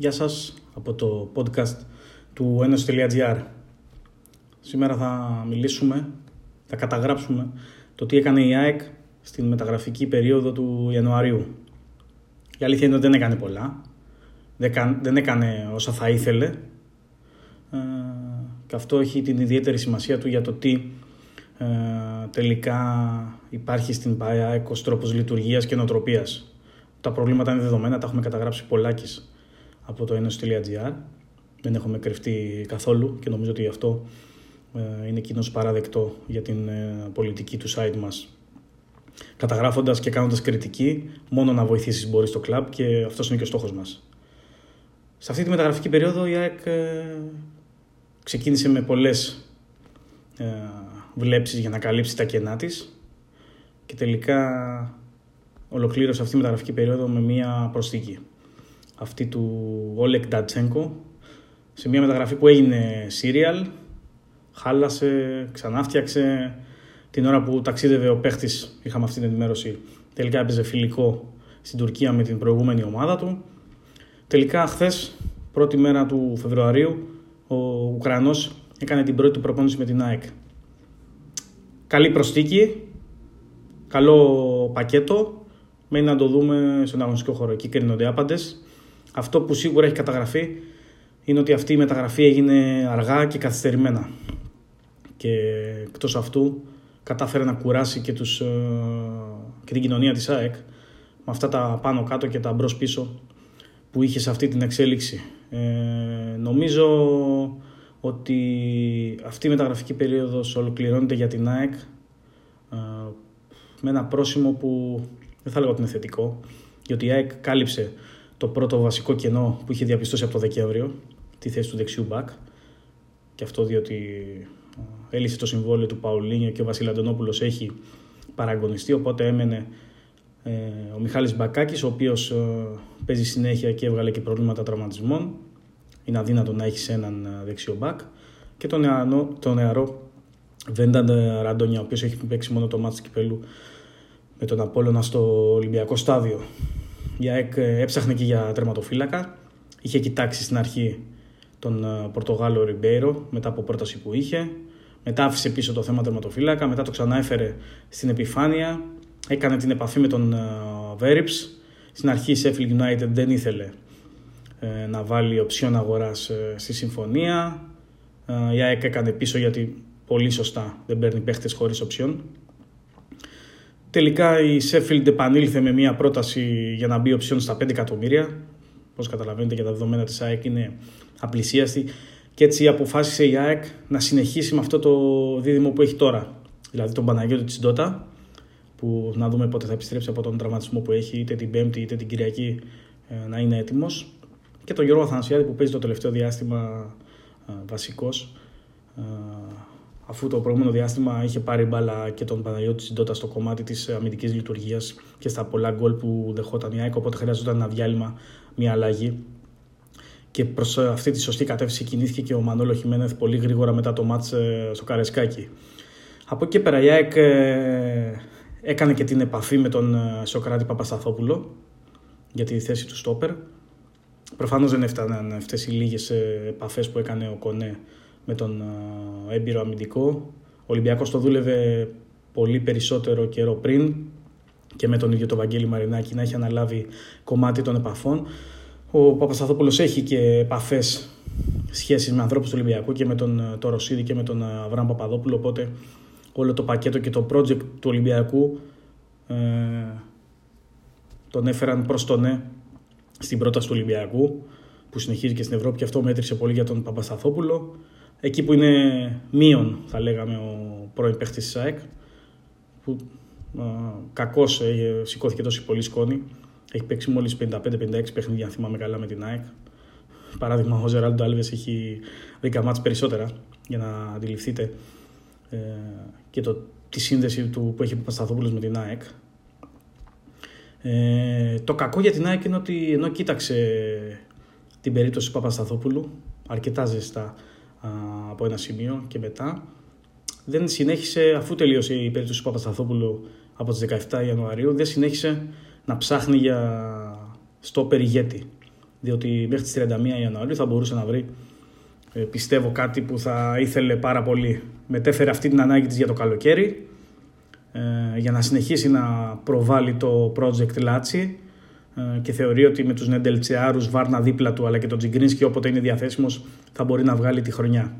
Γεια σας από το podcast του Enos.gr Σήμερα θα μιλήσουμε, θα καταγράψουμε το τι έκανε η ΑΕΚ στην μεταγραφική περίοδο του Ιανουαρίου. Η αλήθεια είναι ότι δεν έκανε πολλά, δεν έκανε όσα θα ήθελε ε, και αυτό έχει την ιδιαίτερη σημασία του για το τι ε, τελικά υπάρχει στην ΑΕΚ ως τρόπος λειτουργίας και νοοτροπίας. Τα προβλήματα είναι δεδομένα, τα έχουμε καταγράψει πολλάκις από το enos.gr. Δεν έχουμε κρυφτεί καθόλου και νομίζω ότι αυτό ε, είναι κοινώς παράδεκτο για την ε, πολιτική του site μας. Καταγράφοντας και κάνοντας κριτική, μόνο να βοηθήσεις μπορείς στο κλαμπ και αυτός είναι και ο στόχος μας. Σε αυτή τη μεταγραφική περίοδο η ΑΕΚ ε, ξεκίνησε με πολλές βλέψεις για να καλύψει τα κενά της και τελικά ολοκλήρωσε αυτή τη μεταγραφική περίοδο με μία προσθήκη. Αυτή του Όλεκ Ντατσέγκο σε μια μεταγραφή που έγινε serial, χάλασε, ξανάφτιαξε. Την ώρα που ταξίδευε ο παίχτης, είχαμε αυτή την ενημέρωση. Τελικά έπαιζε φιλικό στην Τουρκία με την προηγούμενη ομάδα του. Τελικά, χθες, πρώτη μέρα του Φεβρουαρίου, ο Ουκρανός έκανε την πρώτη του προπόνηση με την ΑΕΚ. Καλή προστίκη, καλό πακέτο. Μένει να το δούμε στον αγωνιστικό χώρο. Εκεί κρίνονται άπαντες. Αυτό που σίγουρα έχει καταγραφεί είναι ότι αυτή η μεταγραφή έγινε αργά και καθυστερημένα. Και εκτός αυτού κατάφερε να κουράσει και, τους, ε, και την κοινωνία της ΑΕΚ με αυτά τα πάνω κάτω και τα μπρος πίσω που είχε σε αυτή την εξέλιξη. Ε, νομίζω ότι αυτή η μεταγραφική περίοδος ολοκληρώνεται για την ΑΕΚ ε, με ένα πρόσημο που δεν θα λέγω ότι είναι θετικό, γιατί η ΑΕΚ κάλυψε το πρώτο βασικό κενό που είχε διαπιστώσει από το Δεκέμβριο, τη θέση του δεξιού μπακ. Και αυτό διότι ε, έλυσε το συμβόλαιο του Παουλίνιο και ο Βασίλη Αντωνόπουλος έχει παραγωνιστεί, οπότε έμενε ε, ο Μιχάλης Μπακάκης, ο οποίος ε, παίζει συνέχεια και έβγαλε και προβλήματα τραυματισμών. Είναι αδύνατο να έχεις έναν δεξιό μπακ. Και τον νεαρό, τον νεαρό Βένταν Ραντόνια, ο οποίος έχει παίξει μόνο το μάτι κυπέλου με τον Απόλλωνα στο Ολυμπιακό στάδιο. Η ΑΕΚ έψαχνε και για τερματοφύλακα. Είχε κοιτάξει στην αρχή τον ε, Πορτογάλο Ριμπέιρο μετά από πρόταση που είχε. Μετά άφησε πίσω το θέμα τερματοφύλακα. Μετά το ξανά έφερε στην επιφάνεια. Έκανε την επαφή με τον Βέριψ. Στην αρχή η Sheffield United δεν ήθελε ε, να βάλει οψιόν αγοράς ε, στη συμφωνία. Η ΑΕΚ έκανε πίσω γιατί πολύ σωστά δεν παίρνει παίχτες χωρίς οψιόν. Τελικά η Sheffield επανήλθε με μια πρόταση για να μπει οψιόν στα 5 εκατομμύρια. Πώς καταλαβαίνετε και τα δεδομένα της ΑΕΚ είναι απλησίαστη. Και έτσι αποφάσισε η ΑΕΚ να συνεχίσει με αυτό το δίδυμο που έχει τώρα. Δηλαδή τον Παναγιώτη της Ντότα, που να δούμε πότε θα επιστρέψει από τον τραυματισμό που έχει, είτε την Πέμπτη είτε την Κυριακή ε, να είναι έτοιμος. Και τον Γιώργο Αθανασιάδη που παίζει το τελευταίο διάστημα ε, βασικός ε, αφού το προηγούμενο διάστημα είχε πάρει μπάλα και τον Παναγιώτη Συντότα στο κομμάτι της αμυντικής λειτουργίας και στα πολλά γκολ που δεχόταν η ΑΕΚ. Οπότε χρειαζόταν ένα διάλειμμα, μια αλλαγή. Και προς αυτή τη σωστή κατεύθυνση κινήθηκε και ο Μανώλο Χιμένεθ πολύ γρήγορα μετά το μάτς ε, στο Καρεσκάκι. Από εκεί πέρα η ΑΕΚ ε, έκανε και την επαφή με τον ε, Σοκράτη Παπασταθόπουλο για τη θέση του στόπερ. Προφανώς δεν έφταναν αυτές οι λίγες επαφές που έκανε ο Κονέ με τον έμπειρο αμυντικό. Ο Ολυμπιακός το δούλευε πολύ περισσότερο καιρό πριν και με τον ίδιο τον Βαγγέλη Μαρινάκη να έχει αναλάβει κομμάτι των επαφών. Ο Παπασταθόπουλος έχει και επαφές σχέσεις με ανθρώπους του Ολυμπιακού και με τον το Ρωσίδη και με τον Αβραάμ Παπαδόπουλο οπότε όλο το πακέτο και το project του Ολυμπιακού ε, τον έφεραν προς το ναι στην πρόταση του Ολυμπιακού που συνεχίζει και στην Ευρώπη και αυτό μέτρησε πολύ για τον Παπασταθόπουλο εκεί που είναι μείον θα λέγαμε ο πρώην παίχτης της ΑΕΚ που κακώς ε, σηκώθηκε τόσο πολύ σκόνη. Έχει παίξει μόλις 55-56 παιχνίδια αν θυμάμαι καλά με την ΑΕΚ. Παράδειγμα ο Ζεράλντο Άλβες έχει 10 μάτς περισσότερα για να αντιληφθείτε ε, και το, τη σύνδεση του που έχει ο Παπασταθόπουλος με την ΑΕΚ. Ε, το κακό για την ΑΕΚ είναι ότι ενώ κοίταξε την περίπτωση του Παπασταθόπουλου αρκετά ζεστά από ένα σημείο και μετά. Δεν συνέχισε, αφού τελείωσε η περίπτωση του Παπασταθόπουλου από τις 17 Ιανουαρίου, δεν συνέχισε να ψάχνει για στο περιγέτη. διότι μέχρι τις 31 Ιανουαρίου θα μπορούσε να βρει ε, πιστεύω κάτι που θα ήθελε πάρα πολύ. Μετέφερε αυτή την ανάγκη της για το καλοκαίρι ε, για να συνεχίσει να προβάλλει το project Λάτσι ε, και θεωρεί ότι με τους Νεντελτσεάρους, Βάρνα δίπλα του αλλά και τον Τζιγκρίνσκι όποτε είναι διαθέσιμος θα μπορεί να βγάλει τη χρονιά.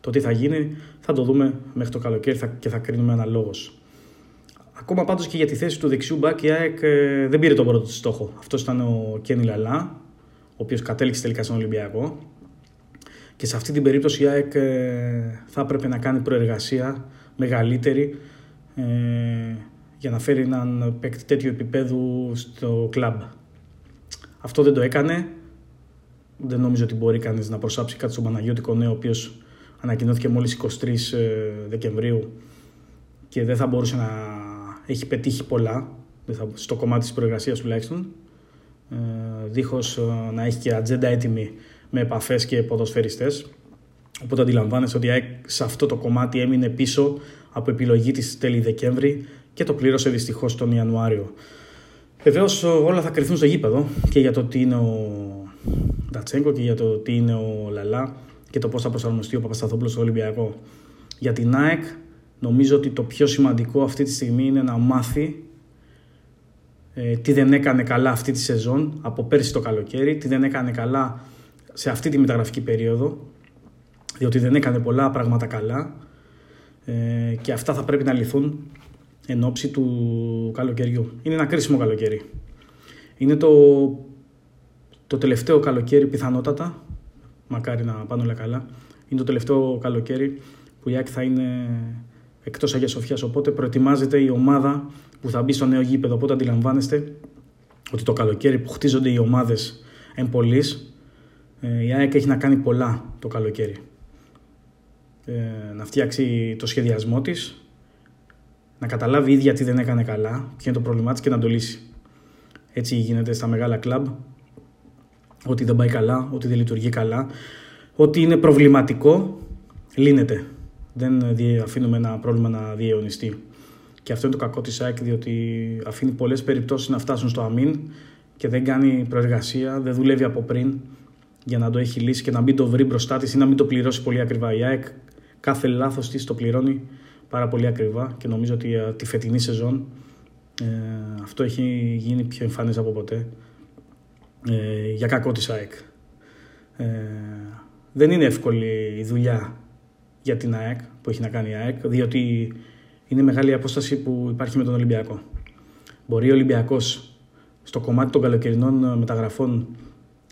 Το τι θα γίνει θα το δούμε μέχρι το καλοκαίρι και θα κρίνουμε αναλόγως. Ακόμα πάντως και για τη θέση του δεξιού μπακ η ΑΕΚ ε, δεν πήρε τον πρώτο της στόχο. Αυτός ήταν ο Κένι Λαλά, ο οποίος κατέληξε τελικά στον Ολυμπιακό. Και σε αυτή την περίπτωση η ΑΕΚ ε, θα έπρεπε να κάνει προεργασία μεγαλύτερη ε, για να φέρει έναν παίκτη τέτοιου επίπεδου στο κλαμπ. Αυτό δεν το έκανε. Δεν νομίζω ότι μπορεί κανείς να προσάψει κάτι στον Παναγιώτη Κονέ, ο οποίος ανακοινώθηκε μόλις 23 Δεκεμβρίου και δεν θα μπορούσε να έχει πετύχει πολλά στο κομμάτι της προεργασίας τουλάχιστον ε, δίχως ε, να έχει και ατζέντα έτοιμη με επαφές και ποδοσφαιριστές οπότε αντιλαμβάνεσαι ότι σε αυτό το κομμάτι έμεινε πίσω από επιλογή της τέλη Δεκέμβρη και το πλήρωσε δυστυχώς τον Ιανουάριο Βεβαίως όλα θα κρυθούν στο γήπεδο και για το τι είναι ο Ντατσέγκο και για το τι είναι ο Λαλά και το πώς θα προσαρμοστεί ο Παπασταθόπουλος στο Ολυμπιακό. Για την ΑΕΚ Νομίζω ότι το πιο σημαντικό αυτή τη στιγμή είναι να μάθει ε, τι δεν έκανε καλά αυτή τη σεζόν από πέρσι το καλοκαίρι, τι δεν έκανε καλά σε αυτή τη μεταγραφική περίοδο, διότι δεν έκανε πολλά πράγματα καλά ε, και αυτά θα πρέπει να λυθούν εν ώψη του καλοκαιριού. Είναι ένα κρίσιμο καλοκαίρι. Είναι το, το τελευταίο καλοκαίρι πιθανότατα, μακάρι να πάνε όλα καλά, είναι το τελευταίο καλοκαίρι που η Άκη θα είναι εκτός Αγίας Σοφιάς. Οπότε προετοιμάζεται η ομάδα που θα μπει στο νέο γήπεδο. Οπότε αντιλαμβάνεστε ότι το καλοκαίρι που χτίζονται οι ομάδες εν ε, η ΑΕΚ έχει να κάνει πολλά το καλοκαίρι. Ε, να φτιάξει το σχεδιασμό της, να καταλάβει ίδια τι δεν έκανε καλά, ποιο είναι το πρόβλημά της και να το λύσει. Έτσι γίνεται στα μεγάλα κλαμπ, ότι δεν πάει καλά, ότι δεν λειτουργεί καλά, ότι είναι προβληματικό, λύνεται δεν αφήνουμε ένα πρόβλημα να διαιωνιστεί. Και αυτό είναι το κακό της ΑΕΚ, διότι αφήνει πολλές περιπτώσεις να φτάσουν στο αμήν και δεν κάνει προεργασία, δεν δουλεύει από πριν για να το έχει λύσει και να μην το βρει μπροστά της ή να μην το πληρώσει πολύ ακριβά. Η ΑΕΚ κάθε λάθος της το πληρώνει πάρα πολύ ακριβά και νομίζω ότι ε, τη φετινή σεζόν ε, αυτό έχει γίνει πιο εμφανές από ποτέ ε, για κακό της ΑΕΚ. Ε, δεν είναι εύκολη η δουλειά για την ΑΕΚ, που έχει να κάνει η ΑΕΚ, διότι είναι μεγάλη η απόσταση που υπάρχει με τον Ολυμπιακό. Μπορεί ο Ολυμπιακός στο κομμάτι των καλοκαιρινών μεταγραφών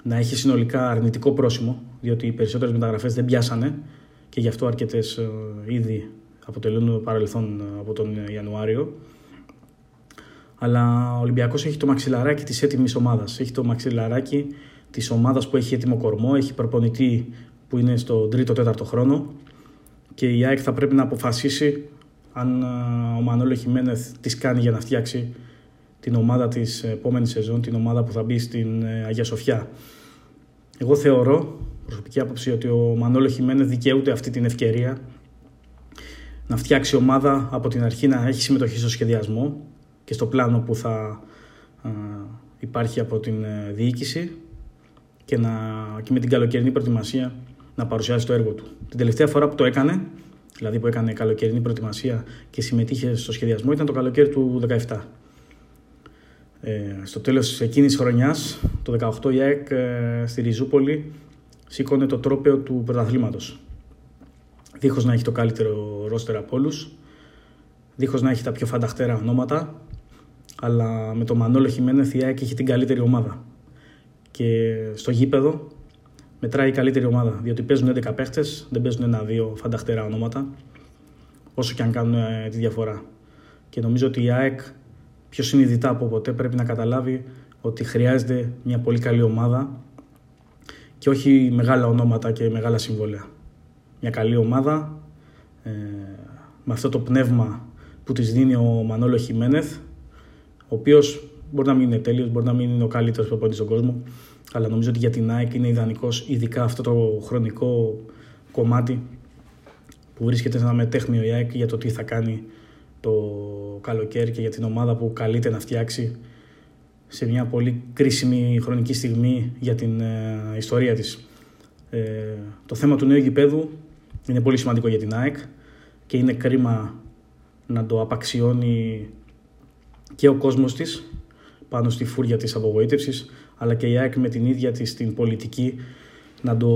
να έχει συνολικά αρνητικό πρόσημο, διότι οι περισσότερες μεταγραφές δεν πιάσανε και γι' αυτό αρκετές ε, ήδη αποτελούν παρελθόν ε, από τον Ιανουάριο. Αλλά ο Ολυμπιακός έχει το μαξιλαράκι της έτοιμης ομάδας. Έχει το μαξιλαράκι της ομάδας που έχει έτοιμο κορμό, έχει προπονητή που είναι στο τρίτο-τέταρτο χρόνο και η ΑΕΚ θα πρέπει να αποφασίσει αν ε, ο Μανώλο Χιμένεθ της κάνει για να φτιάξει την ομάδα της επόμενη σεζόν, την ομάδα που θα μπει στην ε, Αγία Σοφιά. Εγώ θεωρώ, προσωπική άποψη, ότι ο Μανώλο Χιμένεθ δικαιούται αυτή την ευκαιρία να φτιάξει ομάδα από την αρχή να έχει συμμετοχή στο σχεδιασμό και στο πλάνο που θα ε, υπάρχει από την διοίκηση και, να, και με την καλοκαιρινή προετοιμασία να παρουσιάσει το έργο του. Την τελευταία φορά που το έκανε, δηλαδή που έκανε καλοκαιρινή προετοιμασία και συμμετείχε στο σχεδιασμό, ήταν το καλοκαίρι του 2017. Ε, στο τέλος εκείνης της χρονιάς, το 18 η ΑΕΚ ε, στη Ριζούπολη σήκωνε το τρόπαιο του πρωταθλήματος. Δίχως να έχει το καλύτερο ρόστερ από όλους, δίχως να έχει τα πιο φανταχτέρα ονόματα, αλλά με το Μανώλο Χιμένεθ η ΑΕΚ είχε την καλύτερη ομάδα. Και στο γήπεδο μετράει η καλύτερη ομάδα. Διότι παίζουν 11 παίχτες, δεν παίζουν ένα-δύο φανταχτερά ονόματα, όσο και αν κάνουν ε, τη διαφορά. Και νομίζω ότι η ΑΕΚ πιο συνειδητά από ποτέ πρέπει να καταλάβει ότι χρειάζεται μια πολύ καλή ομάδα και όχι μεγάλα ονόματα και μεγάλα συμβόλαια. Μια καλή ομάδα ε, με αυτό το πνεύμα που της δίνει ο Μανώλο Χιμένεθ, ο οποίος μπορεί να μην είναι τέλειος, μπορεί να μην είναι ο καλύτερος προπονητής στον κόσμο, αλλά νομίζω ότι για την ΑΕΚ είναι ιδανικός, ειδικά αυτό το χρονικό κομμάτι που βρίσκεται σε ένα μετέχμιο η ΑΕΚ για το τι θα κάνει το καλοκαίρι και για την ομάδα που καλείται να φτιάξει σε μια πολύ κρίσιμη χρονική στιγμή για την ε, ιστορία της. Ε, το θέμα του νέου γηπέδου είναι πολύ σημαντικό για την ΑΕΚ και είναι κρίμα να το απαξιώνει και ο κόσμος της πάνω στη φούρια της απογοήτευσης αλλά και η ΑΕΚ με την ίδια της την πολιτική να το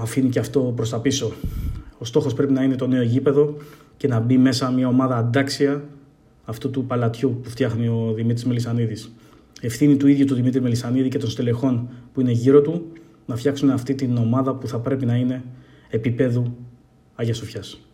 αφήνει και αυτό προς τα πίσω. Ο στόχος πρέπει να είναι το νέο γήπεδο και να μπει μέσα μια ομάδα αντάξια αυτού του παλατιού που φτιάχνει ο Δημήτρης Μελισανίδης. Ευθύνη του ίδιου του Δημήτρη Μελισανίδη και των στελεχών που είναι γύρω του να φτιάξουν αυτή την ομάδα που θα πρέπει να είναι επίπεδου Αγία Σοφιάς.